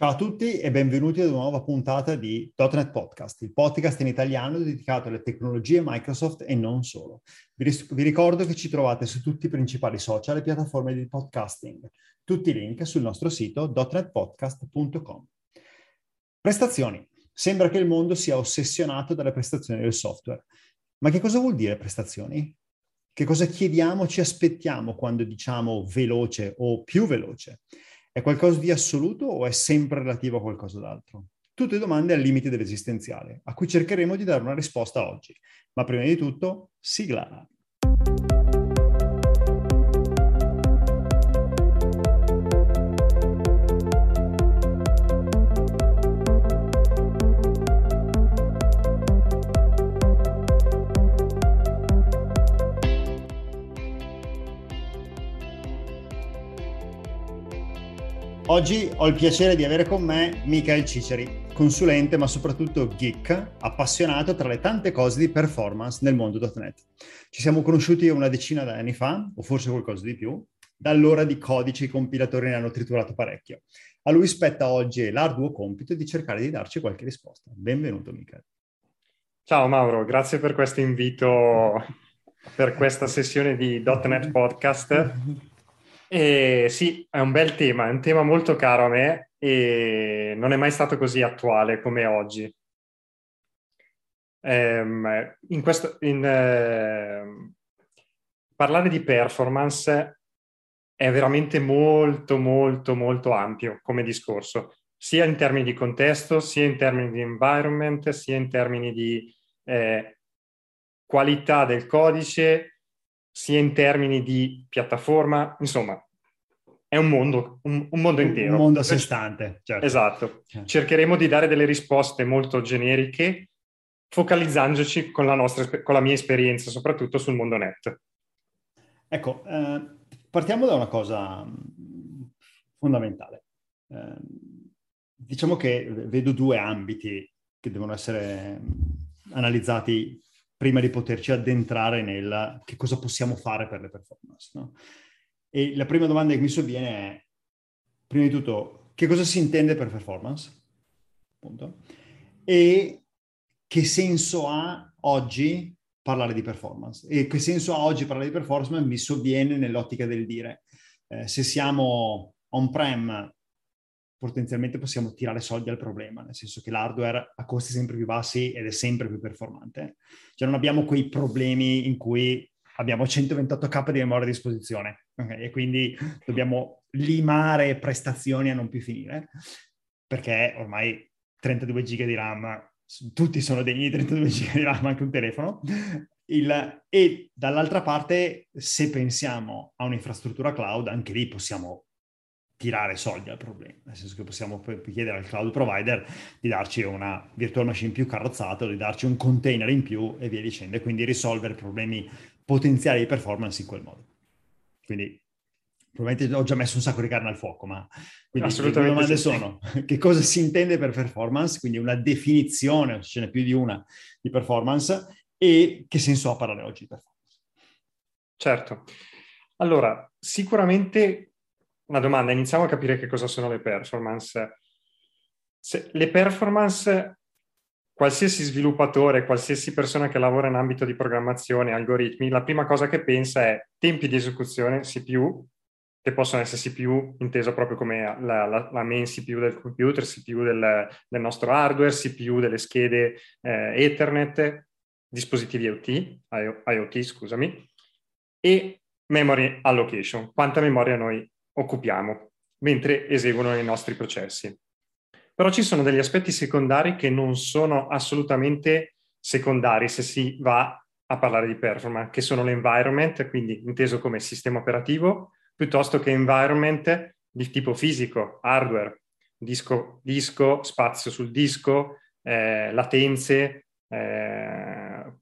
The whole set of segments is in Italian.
Ciao a tutti e benvenuti ad una nuova puntata di .NET Podcast, il podcast in italiano dedicato alle tecnologie Microsoft e non solo. Vi, ris- vi ricordo che ci trovate su tutti i principali social e piattaforme di podcasting. Tutti i link sul nostro sito .netpodcast.com. Prestazioni. Sembra che il mondo sia ossessionato dalle prestazioni del software. Ma che cosa vuol dire prestazioni? Che cosa chiediamo, ci aspettiamo quando diciamo veloce o più veloce? È qualcosa di assoluto o è sempre relativo a qualcosa d'altro? Tutte domande al limite dell'esistenziale, a cui cercheremo di dare una risposta oggi. Ma prima di tutto, sigla. Oggi ho il piacere di avere con me Michael Ciceri, consulente ma soprattutto geek, appassionato tra le tante cose di performance nel mondo.NET. Ci siamo conosciuti una decina di anni fa, o forse qualcosa di più, da allora di codici i compilatori ne hanno triturato parecchio. A lui spetta oggi l'arduo compito di cercare di darci qualche risposta. Benvenuto Michael. Ciao Mauro, grazie per questo invito per questa sessione di .NET Podcast. E sì, è un bel tema, è un tema molto caro a me e non è mai stato così attuale come oggi. Um, in questo, in, uh, parlare di performance è veramente molto, molto, molto ampio come discorso, sia in termini di contesto, sia in termini di environment, sia in termini di eh, qualità del codice, sia in termini di piattaforma, insomma, è un mondo, un, un mondo intero. Un mondo a sé stante. Certo. Esatto. Certo. Cercheremo di dare delle risposte molto generiche, focalizzandoci con la, nostra, con la mia esperienza, soprattutto sul mondo net. Ecco, eh, partiamo da una cosa mm, fondamentale. Eh, diciamo che vedo due ambiti che devono essere mm, analizzati prima di poterci addentrare nel che cosa possiamo fare per le performance. No? E la prima domanda che mi sovviene è, prima di tutto, che cosa si intende per performance? Punto. E che senso ha oggi parlare di performance? E che senso ha oggi parlare di performance mi sovviene nell'ottica del dire, eh, se siamo on-prem potenzialmente possiamo tirare soldi al problema, nel senso che l'hardware ha costi sempre più bassi ed è sempre più performante. Cioè non abbiamo quei problemi in cui abbiamo 128k di memoria a disposizione okay? e quindi dobbiamo limare prestazioni a non più finire, perché ormai 32 giga di RAM, tutti sono degni di 32 giga di RAM, anche un telefono. Il, e dall'altra parte, se pensiamo a un'infrastruttura cloud, anche lì possiamo tirare soldi al problema, nel senso che possiamo chiedere al cloud provider di darci una virtual machine più carrozzata, di darci un container in più e via dicendo, e quindi risolvere problemi potenziali di performance in quel modo. Quindi probabilmente ho già messo un sacco di carne al fuoco, ma quindi le domande sì. sono che cosa si intende per performance, quindi una definizione, ce n'è più di una, di performance, e che senso ha parlare oggi di performance? Certo. Allora, sicuramente una domanda, iniziamo a capire che cosa sono le performance. Se, le performance, qualsiasi sviluppatore, qualsiasi persona che lavora in ambito di programmazione, algoritmi, la prima cosa che pensa è tempi di esecuzione, CPU, che possono essere CPU inteso proprio come la, la, la main CPU del computer, CPU del, del, nostro hardware, CPU delle schede eh, Ethernet, dispositivi IoT, IoT, scusami, e memory allocation, quanta memoria noi occupiamo mentre eseguono i nostri processi. Però ci sono degli aspetti secondari che non sono assolutamente secondari se si va a parlare di performance, che sono l'environment, quindi inteso come sistema operativo, piuttosto che environment di tipo fisico, hardware, disco, disco spazio sul disco, eh, latenze, eh,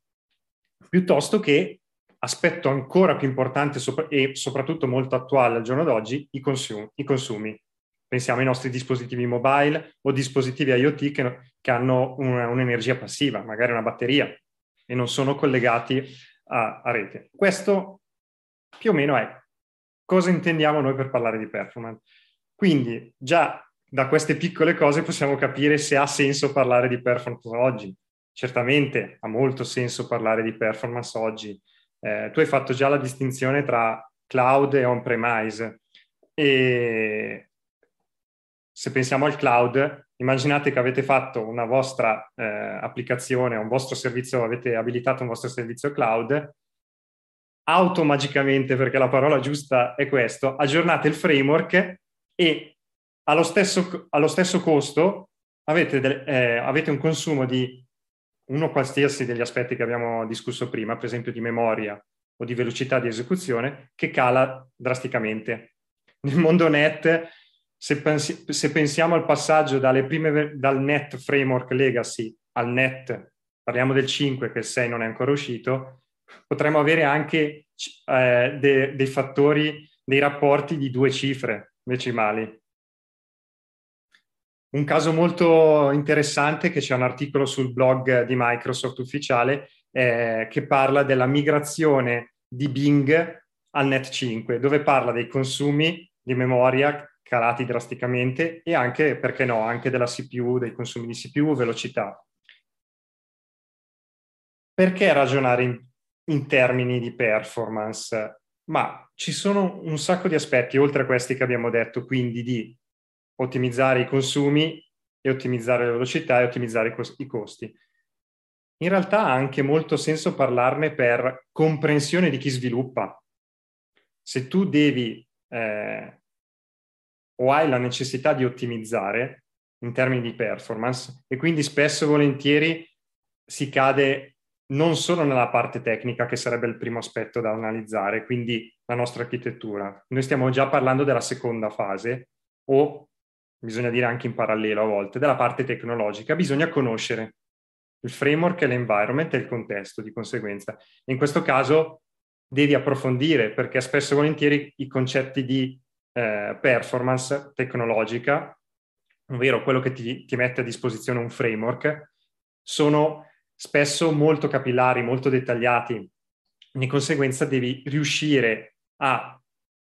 piuttosto che aspetto ancora più importante sopra- e soprattutto molto attuale al giorno d'oggi, i, consum- i, consumi. Pensiamo ai nostri dispositivi mobile o dispositivi IoT che, che hanno una, un'energia passiva, magari una batteria, e non sono collegati a, a rete. Questo più o meno è cosa intendiamo noi per parlare di performance. Quindi già da queste piccole cose possiamo capire se ha senso parlare di performance oggi. Certamente ha molto senso parlare di performance oggi. Eh, tu hai fatto già la distinzione tra cloud e on-premise. E se pensiamo al cloud, immaginate che avete fatto una vostra eh, applicazione, un vostro servizio, avete abilitato un vostro servizio cloud, automagicamente, perché la parola giusta è questo, aggiornate il framework e allo stesso, allo stesso costo avete, del, eh, avete un consumo di uno qualsiasi degli aspetti che abbiamo discusso prima, per esempio di memoria o di velocità di esecuzione, che cala drasticamente. Nel mondo net se, pensi, se pensiamo al passaggio prime, dal net framework legacy al net, parliamo del 5 che il 6 non è ancora uscito, potremmo avere anche eh, de, dei fattori, dei rapporti di due cifre decimali. Un caso molto interessante che c'è un articolo sul blog di Microsoft ufficiale eh, che parla della migrazione di Bing al Net 5, dove parla dei consumi di memoria calati drasticamente e anche, perché no, anche della CPU, dei consumi di CPU, velocità. Perché ragionare in, in termini di performance? Ma ci sono un sacco di aspetti, oltre a questi che abbiamo detto, quindi di ottimizzare i consumi e ottimizzare la velocità e ottimizzare i, cos- i costi. In realtà ha anche molto senso parlarne per comprensione di chi sviluppa. Se tu devi eh, o hai la necessità di ottimizzare in termini di performance e quindi spesso e volentieri si cade non solo nella parte tecnica, che sarebbe il primo aspetto da analizzare, quindi la nostra architettura. Noi stiamo già parlando della seconda fase o bisogna dire anche in parallelo a volte, della parte tecnologica. Bisogna conoscere il framework l'environment e il contesto di conseguenza. In questo caso devi approfondire perché spesso e volentieri i concetti di eh, performance tecnologica, ovvero quello che ti, ti mette a disposizione un framework, sono spesso molto capillari, molto dettagliati. Di conseguenza devi riuscire a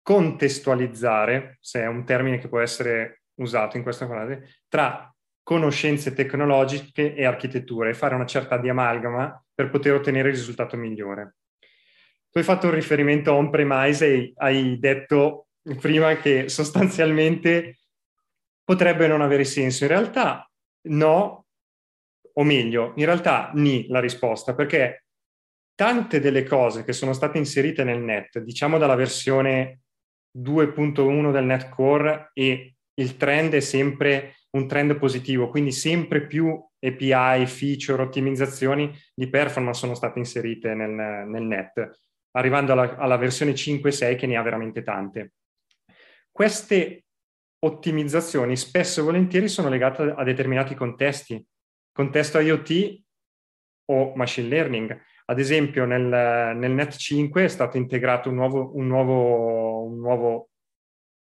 contestualizzare, se è un termine che può essere usato in questa frase, tra conoscenze tecnologiche e architettura e fare una certa di amalgama per poter ottenere il risultato migliore. Tu hai fatto un riferimento on-premise e hai detto prima che sostanzialmente potrebbe non avere senso. In realtà no, o meglio, in realtà ni la risposta, perché tante delle cose che sono state inserite nel net, diciamo dalla versione 2.1 del net core e il trend è sempre un trend positivo, quindi sempre più API, feature, ottimizzazioni di performance sono state inserite nel, nel net, arrivando alla, alla versione 5.6 che ne ha veramente tante. Queste ottimizzazioni spesso e volentieri sono legate a determinati contesti, contesto IoT o machine learning. Ad esempio nel, nel Net 5 è stato integrato un nuovo, un, nuovo, un nuovo,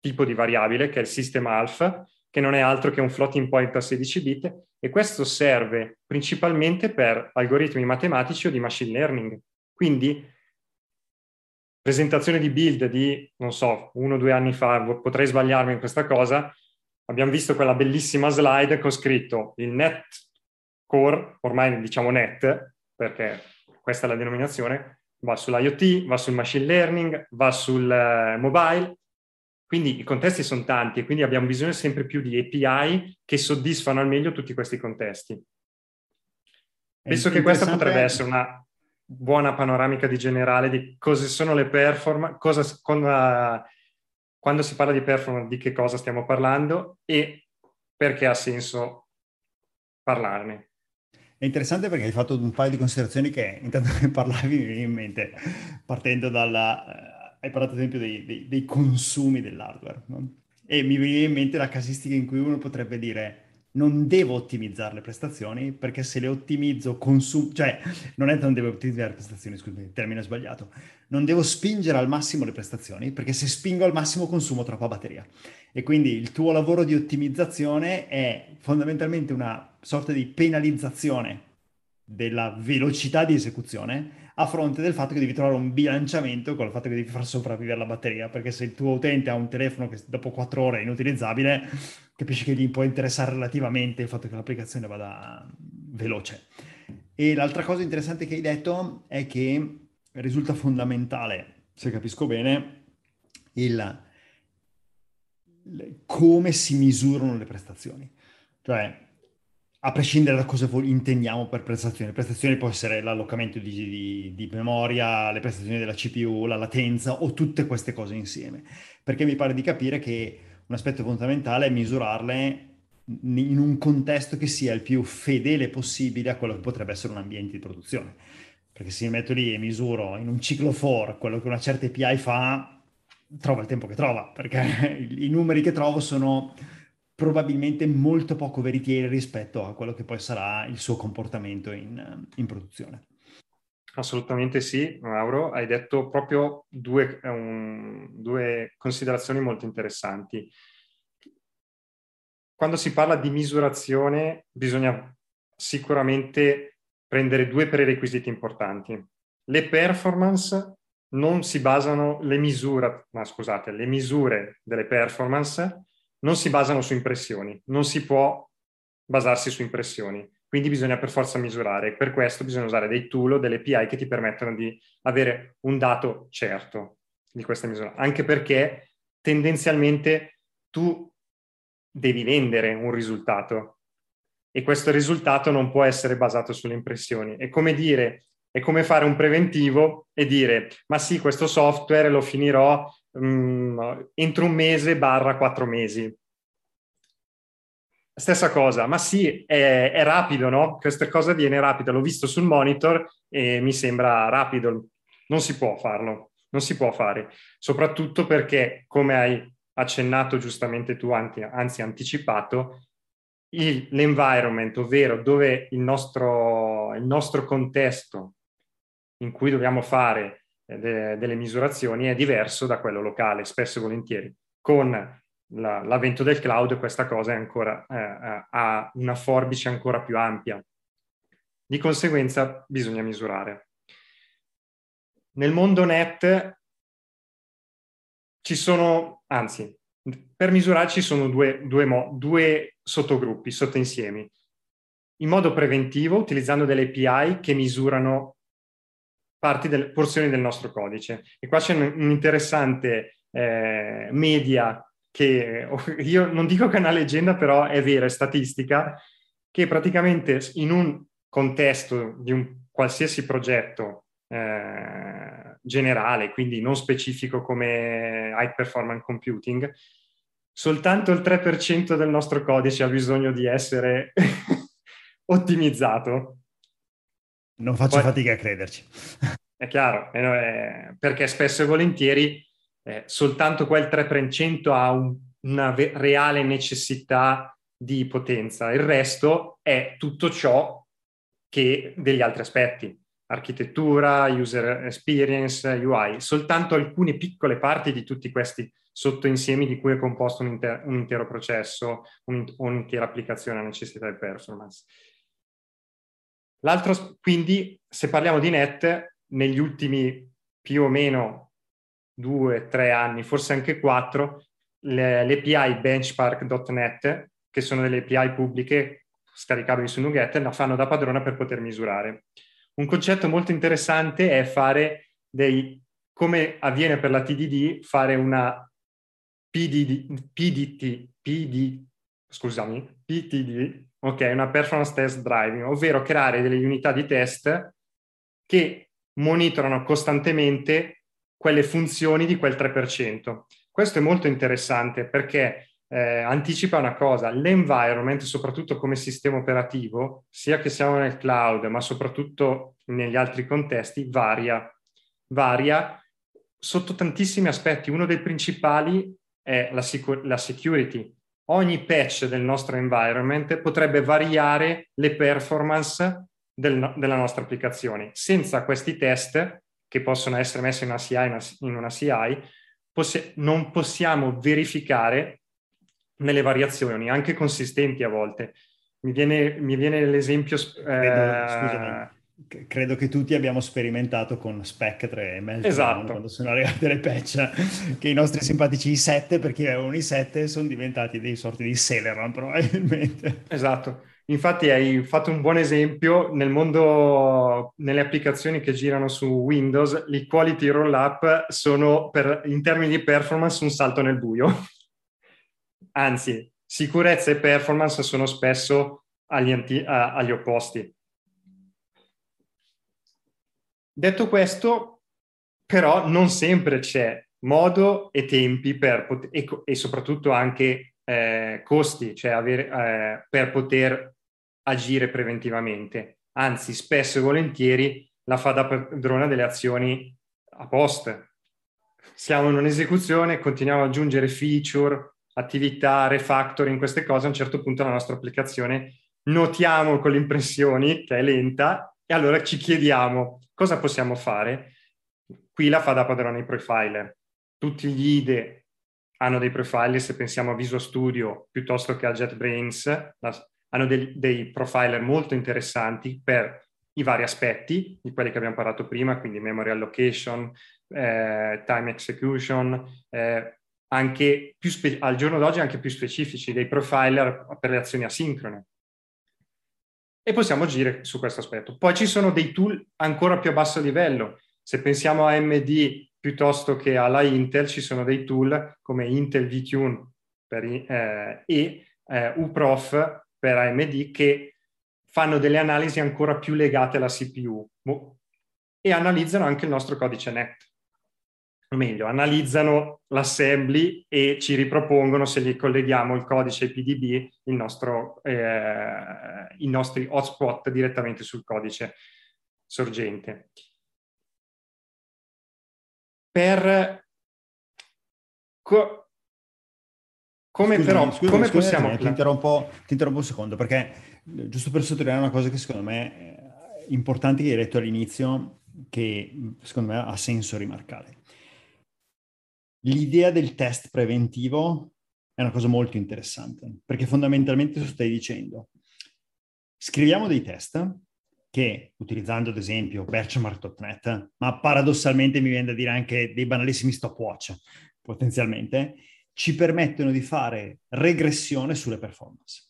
tipo di variabile che è il System Alpha, che non è altro che un floating point a 16 bit e questo serve principalmente per algoritmi matematici o di machine learning. Quindi presentazione di build di, non so, uno o due anni fa, potrei sbagliarmi in questa cosa, abbiamo visto quella bellissima slide con scritto il net core, ormai diciamo net, perché questa è la denominazione, va sull'IoT, va sul machine learning, va sul uh, mobile, quindi i contesti sono tanti e quindi abbiamo bisogno sempre più di API che soddisfano al meglio tutti questi contesti. Penso che questa potrebbe essere una buona panoramica di generale di cosa sono le performance, cosa, quando, quando si parla di performance di che cosa stiamo parlando e perché ha senso parlarne. È interessante perché hai fatto un paio di considerazioni che intanto che parlavi mi in mente, partendo dalla... Hai parlato ad esempio dei, dei, dei consumi dell'hardware, no? E mi viene in mente la casistica in cui uno potrebbe dire non devo ottimizzare le prestazioni perché se le ottimizzo consumo, cioè non è che non devo ottimizzare le prestazioni, scusami, termine sbagliato, non devo spingere al massimo le prestazioni perché se spingo al massimo consumo troppa batteria e quindi il tuo lavoro di ottimizzazione è fondamentalmente una sorta di penalizzazione della velocità di esecuzione a fronte del fatto che devi trovare un bilanciamento con il fatto che devi far sopravvivere la batteria, perché se il tuo utente ha un telefono che dopo quattro ore è inutilizzabile, capisci che gli può interessare relativamente il fatto che l'applicazione vada veloce. E l'altra cosa interessante che hai detto è che risulta fondamentale, se capisco bene, il, come si misurano le prestazioni. Cioè, a prescindere da cosa intendiamo per prestazioni. Prestazioni può essere l'allocamento di, di, di, memoria, le prestazioni della CPU, la latenza o tutte queste cose insieme. Perché mi pare di capire che un aspetto fondamentale è misurarle in un contesto che sia il più fedele possibile a quello che potrebbe essere un ambiente di produzione. Perché se mi metto lì e misuro in un ciclo for quello che una certa API fa, trova il tempo che trova, perché i numeri che trovo sono probabilmente molto poco veritieri rispetto a quello che poi sarà il suo comportamento in, in produzione. Assolutamente sì, Mauro, hai detto proprio due, um, due considerazioni molto interessanti. Quando si parla di misurazione bisogna sicuramente prendere due prerequisiti importanti. Le performance non si basano, le misure, ma scusate, le misure delle performance non si basano su impressioni, non si può basarsi su impressioni, quindi bisogna per forza misurare. Per questo bisogna usare dei tool o delle API che ti permettono di avere un dato certo di questa misura, anche perché tendenzialmente tu devi vendere un risultato e questo risultato non può essere basato sulle impressioni. È come dire, è come fare un preventivo e dire, ma sì, questo software lo finirò um, entro un mese barra quattro mesi. Stessa cosa, ma sì, è, è, rapido, no? Questa cosa viene rapida, l'ho visto sul monitor e mi sembra rapido. Non si può farlo, non si può fare, soprattutto perché, come hai accennato giustamente tu, anzi anticipato, il, l'environment, ovvero dove il nostro, il nostro contesto in cui dobbiamo fare de, delle misurazioni è diverso da quello locale, spesso e volentieri. Con la, l'avvento del cloud questa cosa ancora, eh, eh, ha una forbice ancora più ampia. Di conseguenza bisogna misurare. Nel mondo net ci sono, anzi, per misurare ci sono due, due, mo, due sottogruppi, sottoinsiemi. In modo preventivo, utilizzando delle API che misurano parti delle porzioni del nostro codice. E qua c'è un, un interessante eh, media che io non dico che è una leggenda, però è vera, è statistica, che praticamente in un contesto di un qualsiasi progetto eh, generale, quindi non specifico come high performance computing, soltanto il 3% del nostro codice ha bisogno di essere ottimizzato. Non faccio Poi, fatica a crederci. È chiaro, eh, perché spesso e volentieri eh, soltanto quel 3% ha un, una ve- reale necessità di potenza, il resto è tutto ciò che degli altri aspetti, architettura, user experience, UI, soltanto alcune piccole parti di tutti questi sottoinsiemi di cui è composto un, inter- un intero processo, un, un'intera applicazione a necessità di performance. L'altro, quindi, se parliamo di net, negli ultimi più o meno due, tre anni, forse anche quattro, le, le API benchmark.net, che sono delle API pubbliche scaricabili su Nuget, la fanno da padrona per poter misurare. Un concetto molto interessante è fare dei, come avviene per la TDD, fare una PDD, PDT, PD, scusami, PTD, ok, una performance test driving, ovvero creare delle unità di test che monitorano costantemente quelle funzioni di quel 3%. Questo è molto interessante perché eh, anticipa una cosa, l'environment, soprattutto come sistema operativo, sia che siamo nel cloud, ma soprattutto negli altri contesti, varia. Varia sotto tantissimi aspetti. Uno dei principali è la, sicur- la security, ogni patch del nostro environment potrebbe variare le performance del, della nostra applicazione. Senza questi test, che possono essere messi in una CI, in una CI possi- non possiamo verificare nelle variazioni, anche consistenti a volte. Mi viene, mi viene l'esempio... Eh... Vedo, scusami, credo che tutti abbiamo sperimentato con Spectre e Meltdown esatto. quando sono arrivate le patch che i nostri simpatici i7 perché avevano i 7 sono diventati dei sorti di Celeron probabilmente. Esatto. Infatti hai fatto un buon esempio nel mondo, nelle applicazioni che girano su Windows, i quality roll up sono per, in termini di performance un salto nel buio. Anzi, sicurezza e performance sono spesso agli, anti, agli opposti. Detto questo, però non sempre c'è modo e tempi pot- e, e, soprattutto anche eh, costi, cioè avere, eh, per poter agire preventivamente. Anzi, spesso e volentieri la fa da padrona delle azioni a post. Siamo in un'esecuzione, continuiamo ad aggiungere feature, attività, refactoring, queste cose, a un certo punto la nostra applicazione notiamo con le impressioni che è lenta e allora ci chiediamo cosa possiamo fare. Qui la fa da padrone i profiler. Tutti gli IDE hanno dei profiler, se pensiamo a Visual Studio piuttosto che a JetBrains, hanno dei, dei profiler molto interessanti per i vari aspetti di quelli che abbiamo parlato prima, quindi memory allocation, eh, time execution, eh, anche spe- al giorno d'oggi anche più specifici, dei profiler per le azioni asincrone. E possiamo agire su questo aspetto. Poi ci sono dei tool ancora più a basso livello. Se pensiamo a AMD piuttosto che alla Intel, ci sono dei tool come Intel VTune per, eh, e eh, UPROF per AMD che fanno delle analisi ancora più legate alla CPU e analizzano anche il nostro codice NET. O meglio, analizzano l'assembly e ci ripropongono se gli colleghiamo il codice PDB, il nostro, eh, i nostri hotspot direttamente sul codice sorgente. Per co- come scusami, però, scusami, come scusami, possiamo... Ti interrompo, ti interrompo, un secondo, perché eh, giusto per sottolineare una cosa che secondo me è importante che hai detto all'inizio, che secondo me ha senso rimarcare. L'idea del test preventivo è una cosa molto interessante, perché fondamentalmente tu stai dicendo, scriviamo dei test che, utilizzando ad esempio benchmark.net, ma paradossalmente mi viene da dire anche dei banalissimi stopwatch, potenzialmente, ci permettono di fare regressione sulle performance.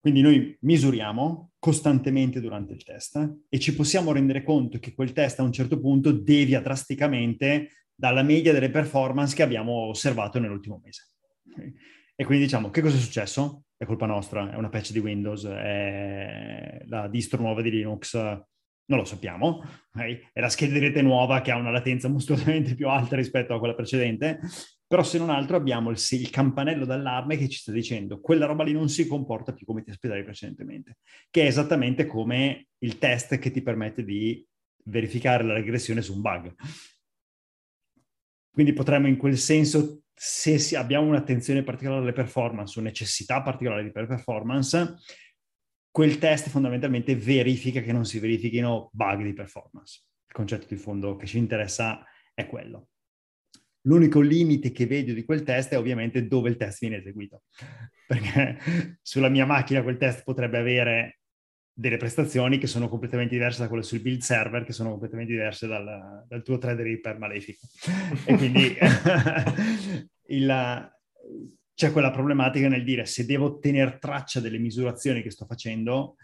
Quindi noi misuriamo costantemente durante il test e ci possiamo rendere conto che quel test a un certo punto devia drasticamente dalla media delle performance che abbiamo osservato nell'ultimo mese. E quindi diciamo, che cosa è successo? È colpa nostra, è una patch di Windows, è la distro nuova di Linux, non lo sappiamo, è la scheda di rete nuova che ha una latenza mostruosamente più alta rispetto a quella precedente, però se non altro abbiamo il, il, campanello d'allarme che ci sta dicendo quella roba lì non si comporta più come ti aspettavi precedentemente, che è esattamente come il test che ti permette di verificare la regressione su un bug. Quindi potremmo in quel senso, se abbiamo un'attenzione particolare alle performance o necessità particolare di performance, quel test fondamentalmente verifica che non si verifichino bug di performance. Il concetto di fondo che ci interessa è quello. L'unico limite che vedo di quel test è ovviamente dove il test viene eseguito, perché sulla mia macchina quel test potrebbe avere delle prestazioni che sono completamente diverse da quelle sul build server, che sono completamente diverse dal, dal tuo Threadripper malefico. e quindi il, c'è quella problematica nel dire se devo tenere traccia delle misurazioni che sto facendo,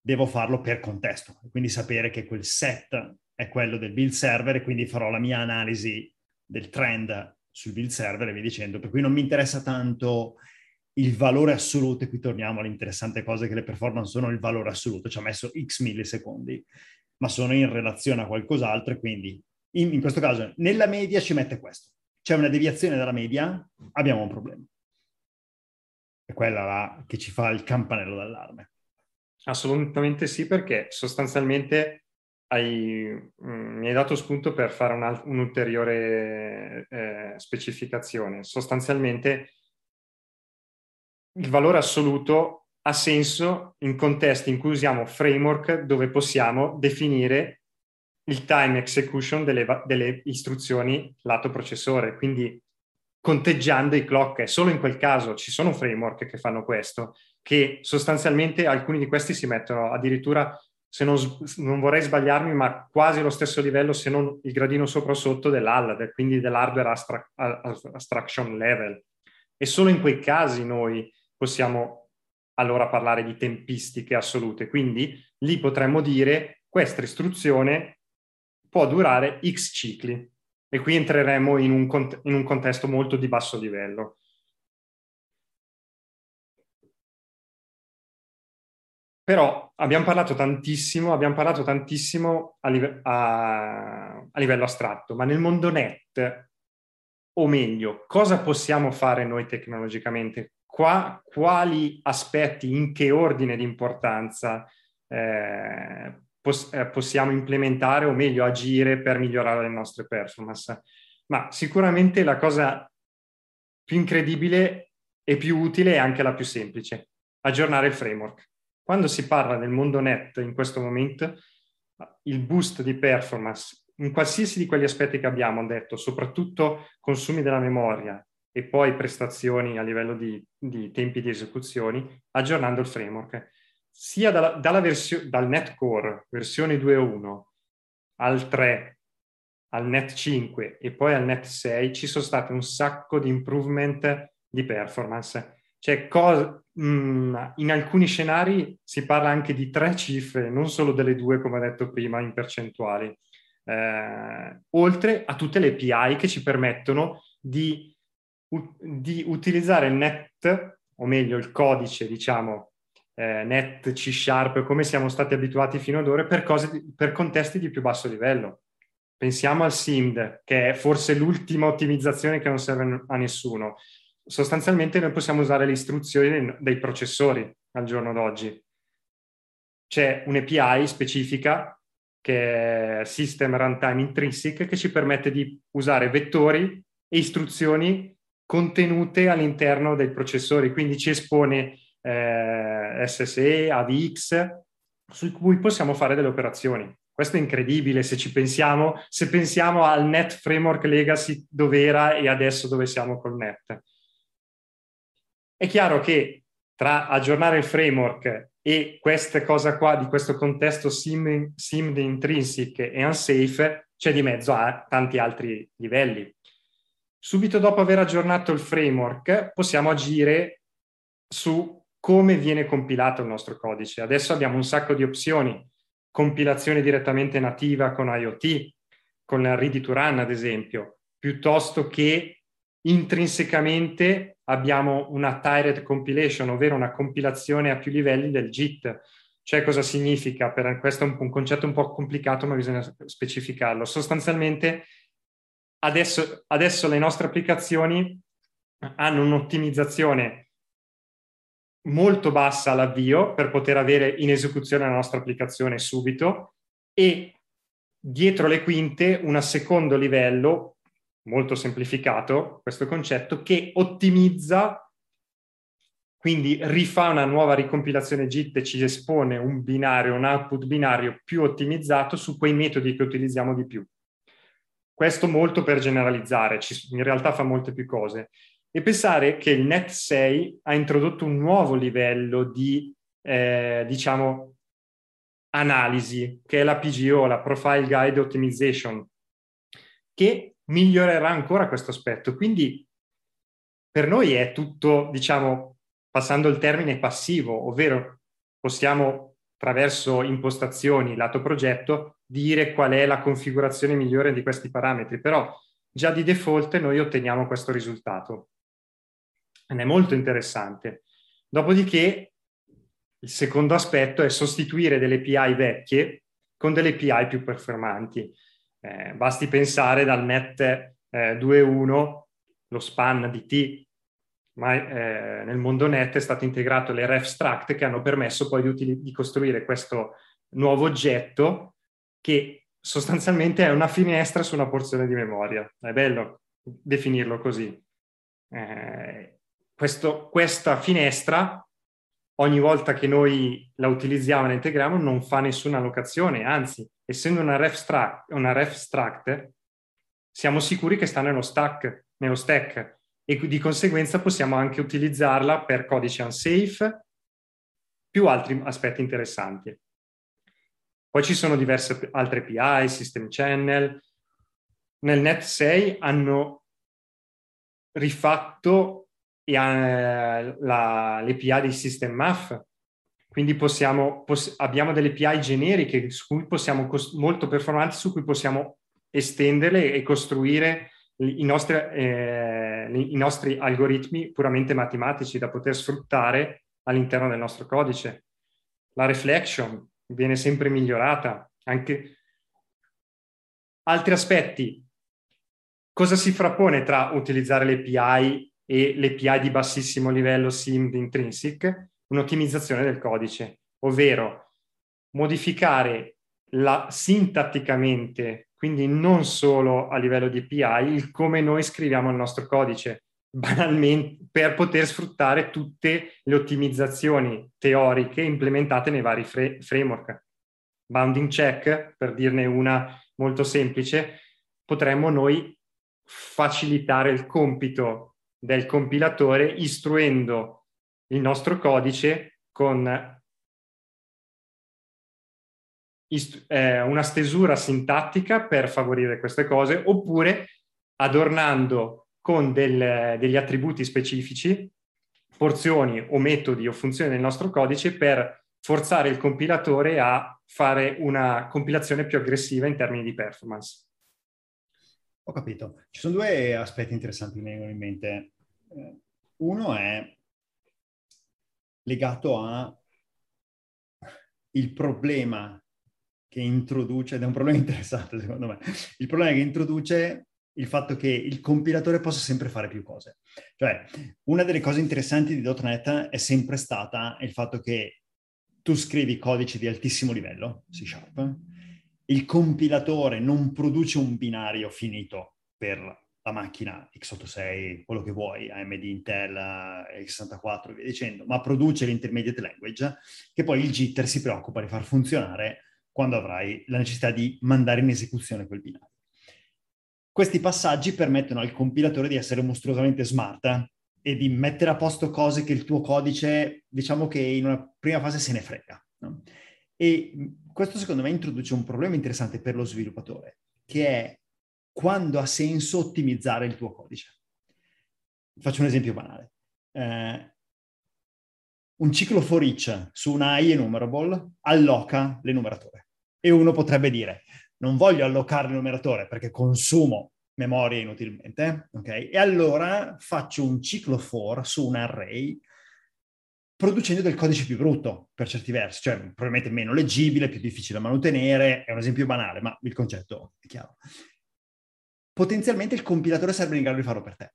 devo farlo per contesto, quindi sapere che quel set è quello del build server e quindi farò la mia analisi del trend sul build server e via dicendo, per cui non mi interessa tanto il valore assoluto, e qui torniamo all'interessante cosa che le performance sono il valore assoluto, ci ha messo x millisecondi, ma sono in relazione a qualcos'altro e quindi in, in questo caso nella media ci mette questo. C'è una deviazione dalla media, abbiamo un problema. È quella là che ci fa il campanello d'allarme. Assolutamente sì, perché sostanzialmente hai, mh, mm, mi hai dato spunto per fare un, un'ulteriore eh, specificazione. Sostanzialmente il valore assoluto ha senso in contesti in cui usiamo framework dove possiamo definire il time execution delle, delle istruzioni lato processore, quindi conteggiando i clock. Solo in quel caso ci sono framework che fanno questo, che sostanzialmente alcuni di questi si mettono addirittura se non, non, vorrei sbagliarmi, ma quasi allo stesso livello, se non il gradino sopra o sotto dell'ALD, quindi dell'hardware abstract, abstraction level. E solo in quei casi noi possiamo allora parlare di tempistiche assolute. Quindi lì potremmo dire questa istruzione può durare X cicli. E qui entreremo in un, cont- in un contesto molto di basso livello. Però abbiamo parlato tantissimo, abbiamo parlato tantissimo a, live- a, a livello astratto, ma nel mondo net, o meglio, cosa possiamo fare noi tecnologicamente? Qua, quali aspetti, in che ordine di importanza eh, pos- eh, possiamo implementare o meglio agire per migliorare le nostre performance? Ma sicuramente la cosa più incredibile e più utile è anche la più semplice, aggiornare il framework quando si parla del mondo net in questo momento, il boost di performance in qualsiasi di quegli aspetti che abbiamo detto, soprattutto consumi della memoria e poi prestazioni a livello di, di tempi di esecuzioni, aggiornando il framework. Sia dalla, dalla versione, dal net core versione 2.1 al 3, al net 5 e poi al net 6 ci sono state un sacco di improvement di performance cioè, co- mh, mm, in alcuni scenari si parla anche di tre cifre, non solo delle due, come ho detto prima, in percentuali, eh, oltre a tutte le API che ci permettono di, di utilizzare il net, o meglio il codice, diciamo, eh, net, C Sharp, come siamo stati abituati fino ad ora, per, di, per contesti di più basso livello. Pensiamo al SIMD, che è forse l'ultima ottimizzazione che non serve a nessuno sostanzialmente noi possiamo usare le istruzioni dei processori al giorno d'oggi. C'è un'API specifica che è System Runtime Intrinsic che ci permette di usare vettori e istruzioni contenute all'interno dei processori, quindi ci espone eh, SSE, AVX, su cui possiamo fare delle operazioni. Questo è incredibile se ci pensiamo, se pensiamo al Net Framework Legacy dove era e adesso dove siamo col Net. È chiaro che tra aggiornare il framework e questa cosa qua di questo contesto sim, simd intrinsic e unsafe c'è di mezzo a tanti altri livelli. Subito dopo aver aggiornato il framework possiamo agire su come viene compilato il nostro codice. Adesso abbiamo un sacco di opzioni, compilazione direttamente nativa con IoT, con la Ready to Run ad esempio, piuttosto che intrinsecamente abbiamo una tired compilation, ovvero una compilazione a più livelli del JIT. Cioè cosa significa? Per, questo è un, un concetto un po' complicato, ma bisogna specificarlo. Sostanzialmente adesso, adesso le nostre applicazioni hanno un'ottimizzazione molto bassa all'avvio per poter avere in esecuzione la nostra applicazione subito e dietro le quinte un secondo livello molto semplificato questo concetto, che ottimizza, quindi rifà una nuova ricompilazione JIT e ci espone un binario, un output binario più ottimizzato su quei metodi che utilizziamo di più. Questo molto per generalizzare, in realtà fa molte più cose. E pensare che il Net 6 ha introdotto un nuovo livello di, eh, diciamo, analisi, che è la PGO, la Profile Guide Optimization, che migliorerà ancora questo aspetto. Quindi per noi è tutto, diciamo, passando il termine passivo, ovvero possiamo attraverso impostazioni, lato progetto, dire qual è la configurazione migliore di questi parametri, però già di default noi otteniamo questo risultato. Ed è molto interessante. Dopodiché il secondo aspetto è sostituire delle API vecchie con delle API più performanti. Eh, basti pensare dal NET eh, 2.1, lo span di T, ma eh, nel mondo net è stato integrato le refstract che hanno permesso poi di, di, costruire questo nuovo oggetto che sostanzialmente è una finestra su una porzione di memoria. È bello definirlo così. Eh, questo, questa finestra ogni volta che noi la utilizziamo e la integriamo non fa nessuna allocazione, anzi, essendo una ref, struct, una ref struct, siamo sicuri che sta nello stack, nello stack e di conseguenza possiamo anche utilizzarla per codice unsafe, più altri aspetti interessanti. Poi ci sono diverse altre API, System Channel. Nel Net 6 hanno rifatto eh, la, l'API di System MAF, quindi possiamo, poss- abbiamo delle API generiche su cui possiamo, cos- molto performanti, su cui possiamo estenderle e costruire i nostri, eh, i nostri algoritmi puramente matematici da poter sfruttare all'interno del nostro codice. La reflection viene sempre migliorata. Anche altri aspetti. Cosa si frappone tra utilizzare le API e le API di bassissimo livello SIM di Intrinsic? Un'ottimizzazione del codice, ovvero modificare la, sintatticamente, quindi non solo a livello di API, il come noi scriviamo il nostro codice banalmente per poter sfruttare tutte le ottimizzazioni teoriche implementate nei vari fre- framework. Bounding check, per dirne una molto semplice, potremmo noi facilitare il compito del compilatore istruendo il nostro codice con ist- eh, una stesura sintattica per favorire queste cose oppure adornando con del, degli attributi specifici, porzioni o metodi o funzioni del nostro codice per forzare il compilatore a fare una compilazione più aggressiva in termini di performance. Ho capito. Ci sono due aspetti interessanti che mi vengono in mente. Eh, uno è legato a il problema che introduce, ed è un problema interessante secondo me, il problema che introduce il fatto che il compilatore possa sempre fare più cose. Cioè, una delle cose interessanti di .NET è sempre stata il fatto che tu scrivi codici di altissimo livello, C Sharp, il compilatore non produce un binario finito per la macchina x86, quello che vuoi, AMD, Intel, x64 e via dicendo, ma produce l'intermediate language che poi il jitter si preoccupa di far funzionare quando avrai la necessità di mandare in esecuzione quel binario. Questi passaggi permettono al compilatore di essere mostruosamente smart eh, e di mettere a posto cose che il tuo codice, diciamo che in una prima fase se ne frega. No? E questo secondo me introduce un problema interessante per lo sviluppatore, che è quando ha senso ottimizzare il tuo codice. Faccio un esempio banale. Eh, un ciclo for each su una I enumerable alloca l'enumeratore. E uno potrebbe dire, non voglio allocare il numeratore perché consumo memoria inutilmente, ok? E allora faccio un ciclo for su un array producendo del codice più brutto per certi versi, cioè probabilmente meno leggibile, più difficile da mantenere, è un esempio banale, ma il concetto è chiaro. Potenzialmente il compilatore sarebbe in grado di farlo per te.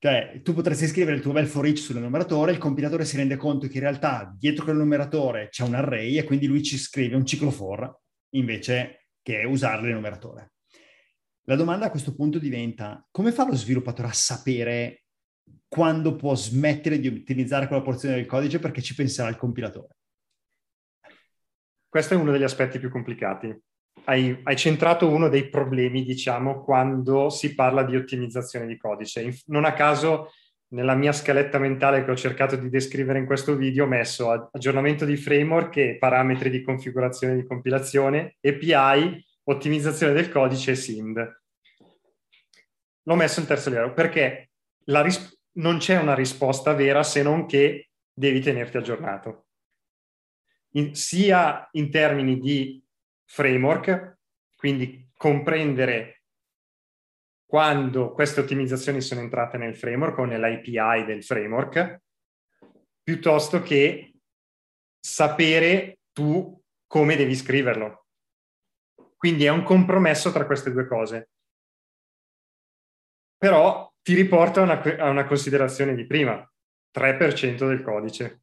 Cioè, tu potresti scrivere il tuo bel for each sull'enumeratore, il compilatore si rende conto che in realtà dietro quell'enumeratore c'è un array e quindi lui ci scrive un ciclo for invece che usare l'enumeratore. La domanda a questo punto diventa come fa lo sviluppatore a sapere quando può smettere di utilizzare quella porzione del codice perché ci penserà il compilatore? Questo è uno degli aspetti più complicati. Hai, hai, centrato uno dei problemi, diciamo, quando si parla di ottimizzazione di codice. Non a caso nella mia scaletta mentale che ho cercato di descrivere in questo video ho messo aggiornamento di framework e parametri di configurazione di compilazione, API, ottimizzazione del codice e SIMD. L'ho messo in terzo livello perché ris- non c'è una risposta vera se non che devi tenerti aggiornato. In, sia in termini di framework, quindi comprendere quando queste ottimizzazioni sono entrate nel framework o nell'API del framework, piuttosto che sapere tu come devi scriverlo. Quindi è un compromesso tra queste due cose. Però ti riporta a una, a una considerazione di prima, 3% del codice.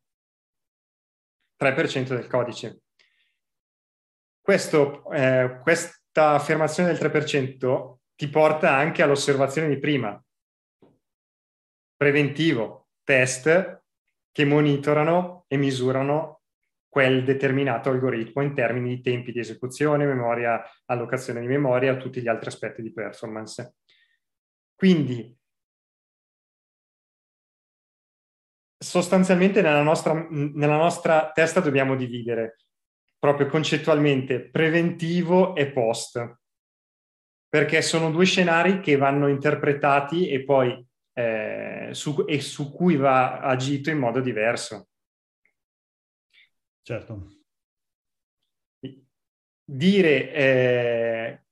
3% del codice. Questo, eh, questa affermazione del 3% ti porta anche all'osservazione di prima. Preventivo, test che monitorano e misurano quel determinato algoritmo in termini di tempi di esecuzione, memoria, allocazione di memoria, tutti gli altri aspetti di performance. Quindi sostanzialmente nella nostra, nella nostra testa dobbiamo dividere proprio concettualmente preventivo e post, perché sono due scenari che vanno interpretati e poi eh, su, e su cui va agito in modo diverso. Certo. Dire, eh,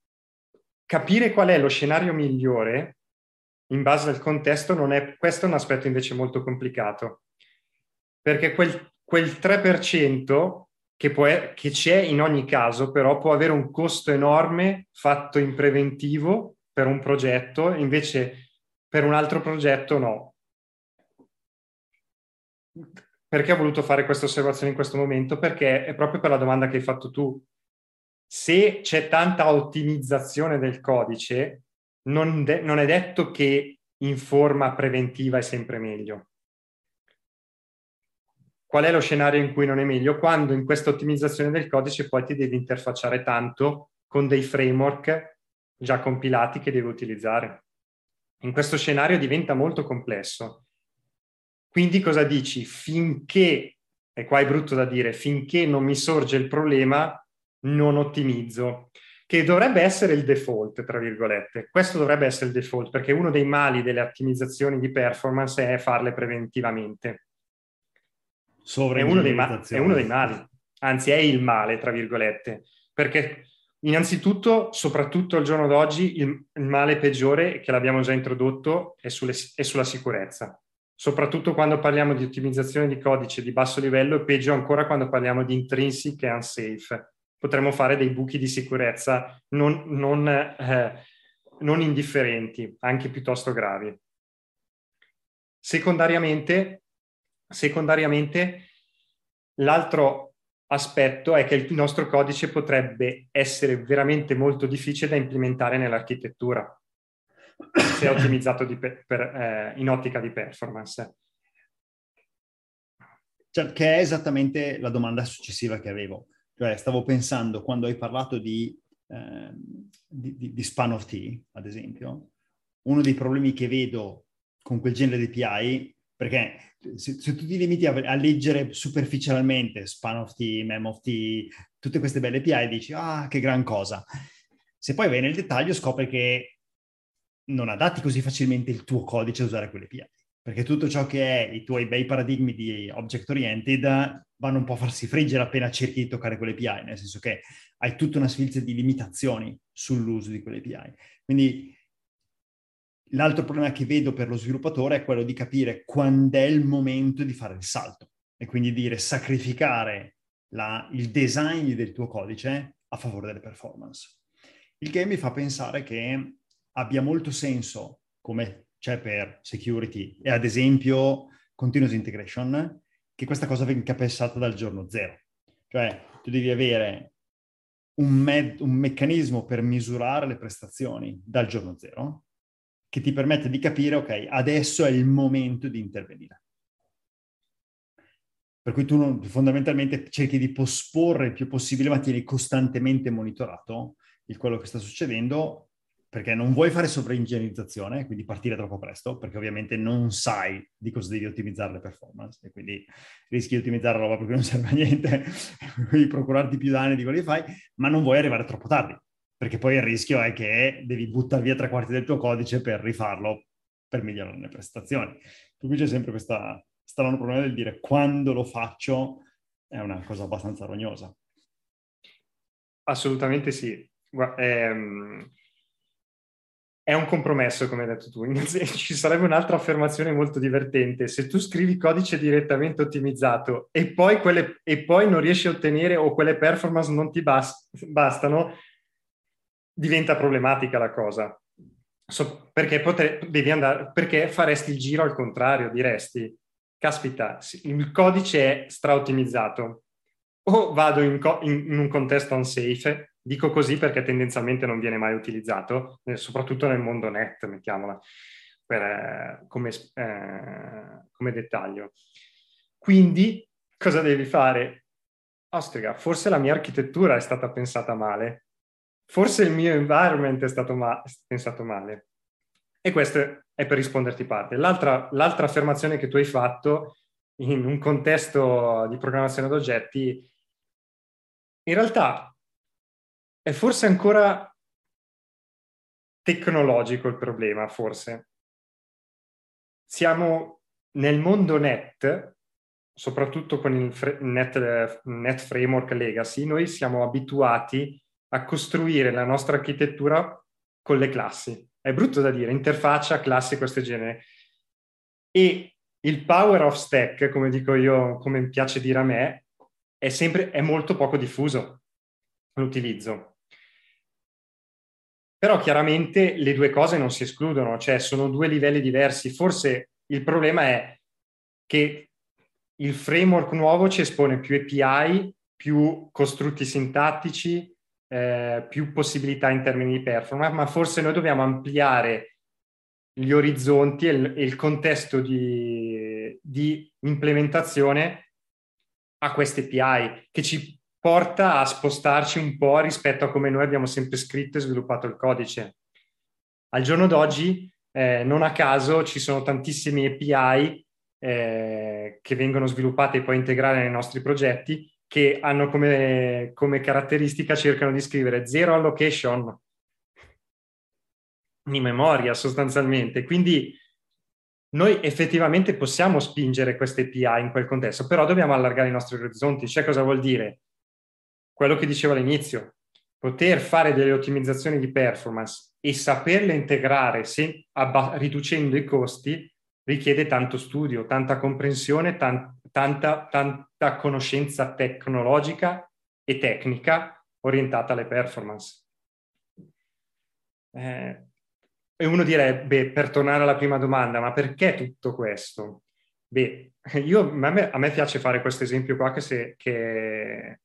capire qual è lo scenario migliore in base al contesto, non è, questo è un aspetto invece molto complicato, perché quel, quel 3% che, può, che c'è in ogni caso, però può avere un costo enorme fatto in preventivo per un progetto, invece per un altro progetto no. Perché ho voluto fare questa osservazione in questo momento? Perché è proprio per la domanda che hai fatto tu. Se c'è tanta ottimizzazione del codice, non, de- non è detto che in forma preventiva è sempre meglio. Qual è lo scenario in cui non è meglio? Quando in questa ottimizzazione del codice poi ti devi interfacciare tanto con dei framework già compilati che devi utilizzare. In questo scenario diventa molto complesso. Quindi cosa dici? Finché, e qua è brutto da dire, finché non mi sorge il problema, non ottimizzo che dovrebbe essere il default, tra virgolette. Questo dovrebbe essere il default, perché uno dei mali delle ottimizzazioni di performance è farle preventivamente. È uno, dei ma- è uno dei mali, anzi è il male, tra virgolette, perché innanzitutto, soprattutto al giorno d'oggi, il, il male peggiore, che l'abbiamo già introdotto, è, sulle, è sulla sicurezza. Soprattutto quando parliamo di ottimizzazione di codice di basso livello e peggio ancora quando parliamo di intrinsic e unsafe. Potremmo fare dei buchi di sicurezza non, non, eh, non indifferenti, anche piuttosto gravi. Secondariamente, secondariamente, l'altro aspetto è che il nostro codice potrebbe essere veramente molto difficile da implementare nell'architettura se ottimizzato per, per, eh, in ottica di performance. Cioè, che è esattamente la domanda successiva che avevo. Cioè, stavo pensando, quando hai parlato di, eh, di, di span of T, ad esempio, uno dei problemi che vedo con quel genere di API, perché se, se tu ti limiti a, a, leggere superficialmente span of T, mem of T, tutte queste belle API, dici, ah, che gran cosa. Se poi vai nel dettaglio scopri che non adatti così facilmente il tuo codice a usare quelle API perché tutto ciò che è i tuoi bei paradigmi di object oriented vanno un po' a farsi friggere appena cerchi di toccare quelle API, nel senso che hai tutta una sfilza di limitazioni sull'uso di quelle API. Quindi l'altro problema che vedo per lo sviluppatore è quello di capire quando è il momento di fare il salto e quindi dire sacrificare la, il design del tuo codice a favore delle performance. Il che mi fa pensare che abbia molto senso come c'è per security e ad esempio continuous integration, che questa cosa venga pensata dal giorno zero. Cioè tu devi avere un, me- un meccanismo per misurare le prestazioni dal giorno zero che ti permette di capire, ok, adesso è il momento di intervenire. Per cui tu non, fondamentalmente cerchi di posporre il più possibile, ma tieni costantemente monitorato il quello che sta succedendo perché non vuoi fare sovraingegnerizzazione, quindi partire troppo presto, perché ovviamente non sai di cosa devi ottimizzare le performance e quindi rischi di ottimizzare roba perché non serve a niente, quindi procurarti più danni di quelli che fai, ma non vuoi arrivare troppo tardi, perché poi il rischio è che devi buttare via tre quarti del tuo codice per rifarlo per migliorare le prestazioni. Per cui c'è sempre questo strano problema del dire quando lo faccio è una cosa abbastanza rognosa. Assolutamente sì. Guarda, ehm è un compromesso, come hai detto tu. Ci sarebbe un'altra affermazione molto divertente. Se tu scrivi codice direttamente ottimizzato e poi, quelle, e poi non riesci a ottenere o quelle performance non ti bast- bastano, diventa problematica la cosa. So, perché, potre, andare, perché faresti il giro al contrario, diresti, caspita, il codice è stra-ottimizzato. O vado in, co- in un contesto unsafe Dico così perché tendenzialmente non viene mai utilizzato, eh, soprattutto nel mondo net, mettiamola per, eh, come, eh, come dettaglio. Quindi cosa devi fare? Ostriga, forse la mia architettura è stata pensata male, forse il mio environment è stato ma- pensato male. E questo è per risponderti parte. L'altra, l'altra affermazione che tu hai fatto in un contesto di programmazione ad oggetti in realtà è forse ancora tecnologico il problema, forse. Siamo nel mondo net, soprattutto con il net, net Framework Legacy, noi siamo abituati a costruire la nostra architettura con le classi. È brutto da dire, interfaccia, classi, questo genere. E il power of stack, come dico io, come piace dire a me, è sempre, è molto poco diffuso l'utilizzo. Però chiaramente le due cose non si escludono, cioè sono due livelli diversi. Forse il problema è che il framework nuovo ci espone più API, più costrutti sintattici, eh, più possibilità in termini di performance, ma forse noi dobbiamo ampliare gli orizzonti e il, e il contesto di, di, implementazione a queste API che ci porta a spostarci un po' rispetto a come noi abbiamo sempre scritto e sviluppato il codice. Al giorno d'oggi, eh, non a caso, ci sono tantissime API eh, che vengono sviluppate e poi integrate nei nostri progetti che hanno come, come caratteristica, cercano di scrivere zero allocation di memoria sostanzialmente. Quindi noi effettivamente possiamo spingere queste API in quel contesto, però dobbiamo allargare i nostri orizzonti. Cioè cosa vuol dire? Quello che dicevo all'inizio, poter fare delle ottimizzazioni di performance e saperle integrare se, abba- riducendo i costi richiede tanto studio, tanta comprensione, tan- tanta, tanta conoscenza tecnologica e tecnica orientata alle performance. Eh, e uno direbbe, per tornare alla prima domanda, ma perché tutto questo? Beh, io, a, me, a me piace fare questo esempio qua che, se, che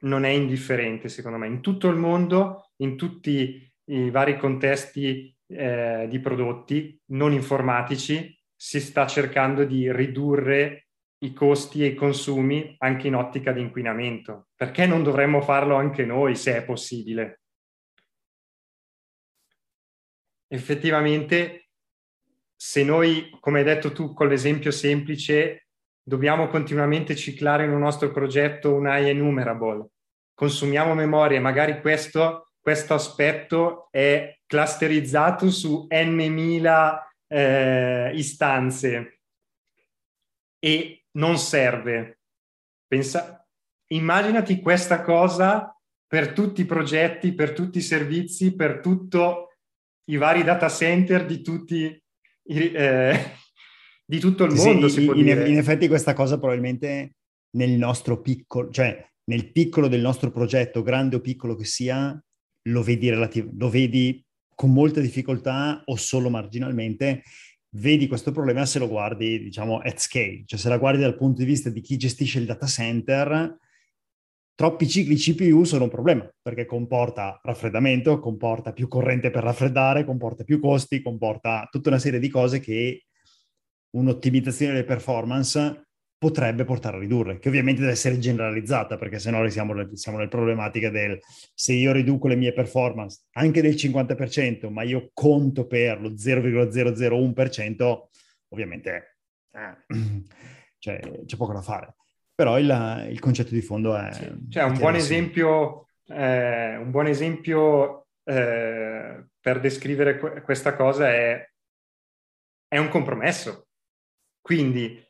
non è indifferente, secondo me. In tutto il mondo, in tutti i vari contesti eh, di prodotti non informatici, si sta cercando di ridurre i costi e i consumi anche in ottica di inquinamento. Perché non dovremmo farlo anche noi, se è possibile? Effettivamente, se noi, come hai detto tu con l'esempio semplice, dobbiamo continuamente ciclare in un nostro progetto un I enumerable, consumiamo memoria, magari questo, questo aspetto è clusterizzato su n mila eh, istanze e non serve. Pensa, immaginati questa cosa per tutti i progetti, per tutti i servizi, per tutti i vari data center di tutti i, eh, di tutto il mondo, sì, in, in, effetti questa cosa probabilmente nel nostro piccolo, cioè nel piccolo del nostro progetto, grande o piccolo che sia, lo vedi, relativ- lo vedi con molta difficoltà o solo marginalmente, vedi questo problema se lo guardi, diciamo, at scale, cioè se la guardi dal punto di vista di chi gestisce il data center, troppi cicli CPU sono un problema perché comporta raffreddamento, comporta più corrente per raffreddare, comporta più costi, comporta tutta una serie di cose che un'ottimizzazione delle performance potrebbe portare a ridurre, che ovviamente deve essere generalizzata, perché sennò siamo, siamo nel problematica del se io riduco le mie performance anche del 50%, ma io conto per lo 0,001%, ovviamente eh, cioè, c'è poco da fare. Però il, il concetto di fondo è... Sì. Cioè, un buon esempio, eh, un buon esempio eh, per descrivere que- questa cosa è, è un compromesso. Quindi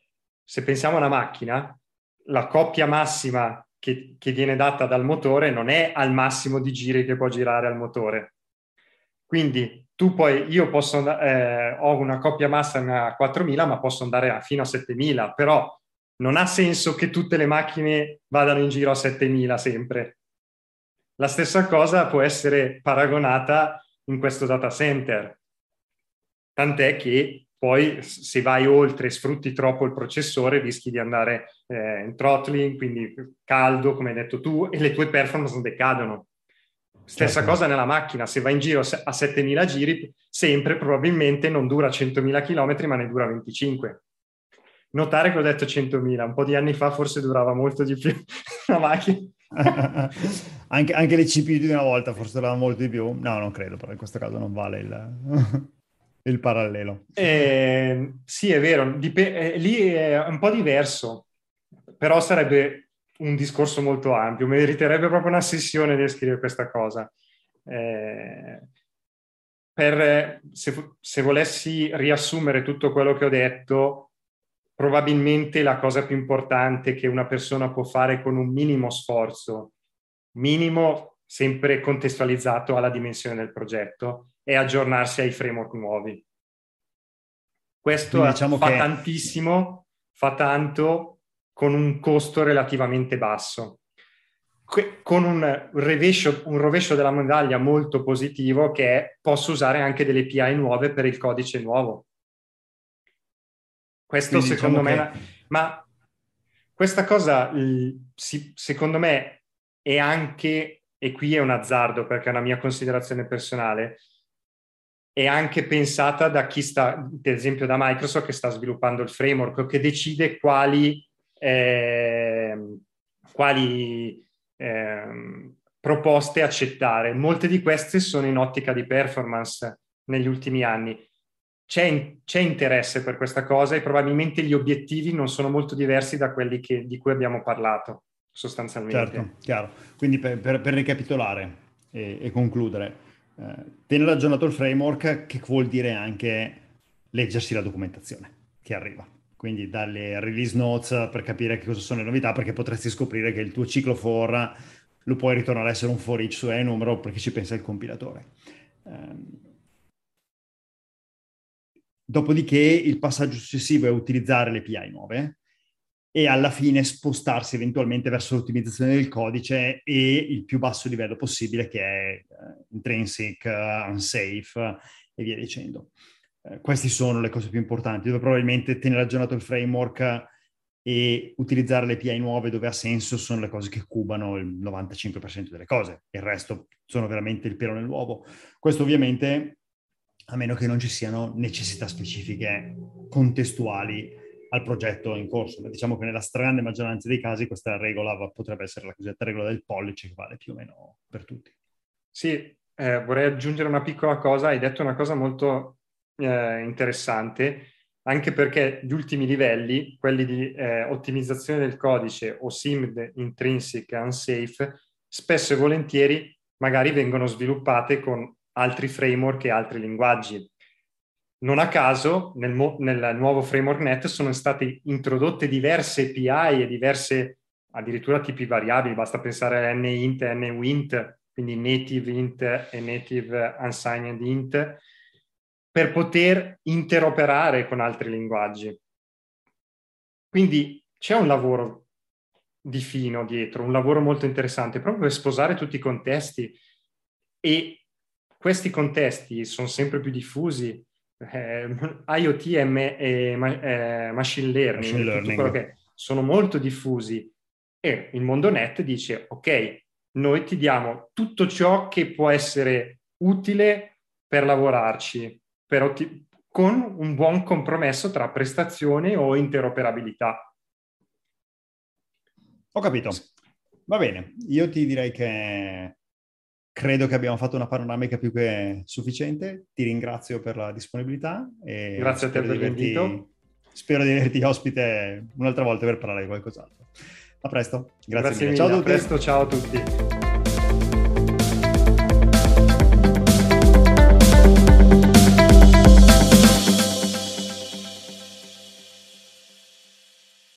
se pensiamo a una macchina, la coppia massima che, che, viene data dal motore non è al massimo di giri che può girare al motore. Quindi tu poi, io posso, eh, ho una coppia massa a 4000, ma posso andare fino a 7000, però non ha senso che tutte le macchine vadano in giro a 7000 sempre. La stessa cosa può essere paragonata in questo data center, tant'è che poi se vai oltre e sfrutti troppo il processore rischi di andare eh, in throttling, quindi caldo, come hai detto tu, e le tue performance decadono. Stessa certo. cosa nella macchina, se vai in giro a 7000 giri, sempre probabilmente non dura 100.000 km, ma ne dura 25. Notare che ho detto 100.000, un po' di anni fa forse durava molto di più la macchina. anche, anche, le CPU di una volta forse duravano molto di più. No, non credo, però in questo caso non vale il il parallelo. Eh, sì, è vero, Dip- eh, lì è un po' diverso, però sarebbe un discorso molto ampio, meriterebbe proprio una sessione di scrivere questa cosa. Eh, per, se, se volessi riassumere tutto quello che ho detto, probabilmente la cosa più importante che una persona può fare con un minimo sforzo, minimo sempre contestualizzato alla dimensione del progetto, è aggiornarsi ai framework nuovi. Questo diciamo fa che... tantissimo, fa tanto con un costo relativamente basso con un rovescio, un rovescio, della medaglia molto positivo che è posso usare anche delle API nuove per il codice nuovo. Questo Quindi secondo diciamo me... Che... Ma questa cosa, secondo me, è anche, e qui è un azzardo perché è una mia considerazione personale, è anche pensata da chi sta, ad esempio da Microsoft che sta sviluppando il framework, che decide quali, eh, quali eh, proposte accettare. Molte di queste sono in ottica di performance negli ultimi anni. C'è, c'è, interesse per questa cosa e probabilmente gli obiettivi non sono molto diversi da quelli che, di cui abbiamo parlato sostanzialmente. Certo, chiaro. Quindi per, per, per ricapitolare e, e concludere, tenere aggiornato il framework che vuol dire anche leggersi la documentazione che arriva quindi dalle release notes per capire che cosa sono le novità, perché potresti scoprire che il tuo ciclo for lo puoi ritornare a essere un for each su E numero perché ci pensa il compilatore. Um, dopodiché il passaggio successivo è utilizzare le API nuove e alla fine spostarsi eventualmente verso l'ottimizzazione del codice e il più basso livello possibile che è uh, intrinsic, uh, unsafe e via dicendo. Eh, queste sono le cose più importanti, dove probabilmente tenere aggiornato il framework e utilizzare le API nuove dove ha senso sono le cose che cubano il 95% delle cose, il resto sono veramente il pelo nell'uovo. Questo ovviamente a meno che non ci siano necessità specifiche contestuali al progetto in corso, diciamo che nella stragrande maggioranza dei casi questa regola potrebbe essere la cosiddetta regola del pollice che vale più o meno per tutti. Sì, eh, vorrei aggiungere una piccola cosa, hai detto una cosa molto eh, interessante, anche perché gli ultimi livelli, quelli di eh, ottimizzazione del codice o SIMD intrinsic unsafe, spesso e volentieri magari vengono sviluppate con altri framework e altri linguaggi. Non a caso nel, mo- nel nuovo framework net sono state introdotte diverse API e diverse addirittura tipi variabili, basta pensare a NInt NWint, quindi native int e native unsigned int, per poter interoperare con altri linguaggi. Quindi c'è un lavoro di fino dietro, un lavoro molto interessante proprio per sposare tutti i contesti e questi contesti sono sempre più diffusi. Eh, IoT e, me, e eh, machine learning, machine learning. Che sono molto diffusi e il mondo net dice ok, noi ti diamo tutto ciò che può essere utile per lavorarci, però ti, con un buon compromesso tra prestazione o interoperabilità. Ho capito. Va bene, io ti direi che credo che abbiamo fatto una panoramica più che sufficiente. Ti ringrazio per la disponibilità. E Grazie a te per l'invito. Spero di averti ospite un'altra volta per parlare di qualcos'altro. A presto. Grazie, Grazie mille. Ciao a tutti. A presto, ciao a tutti.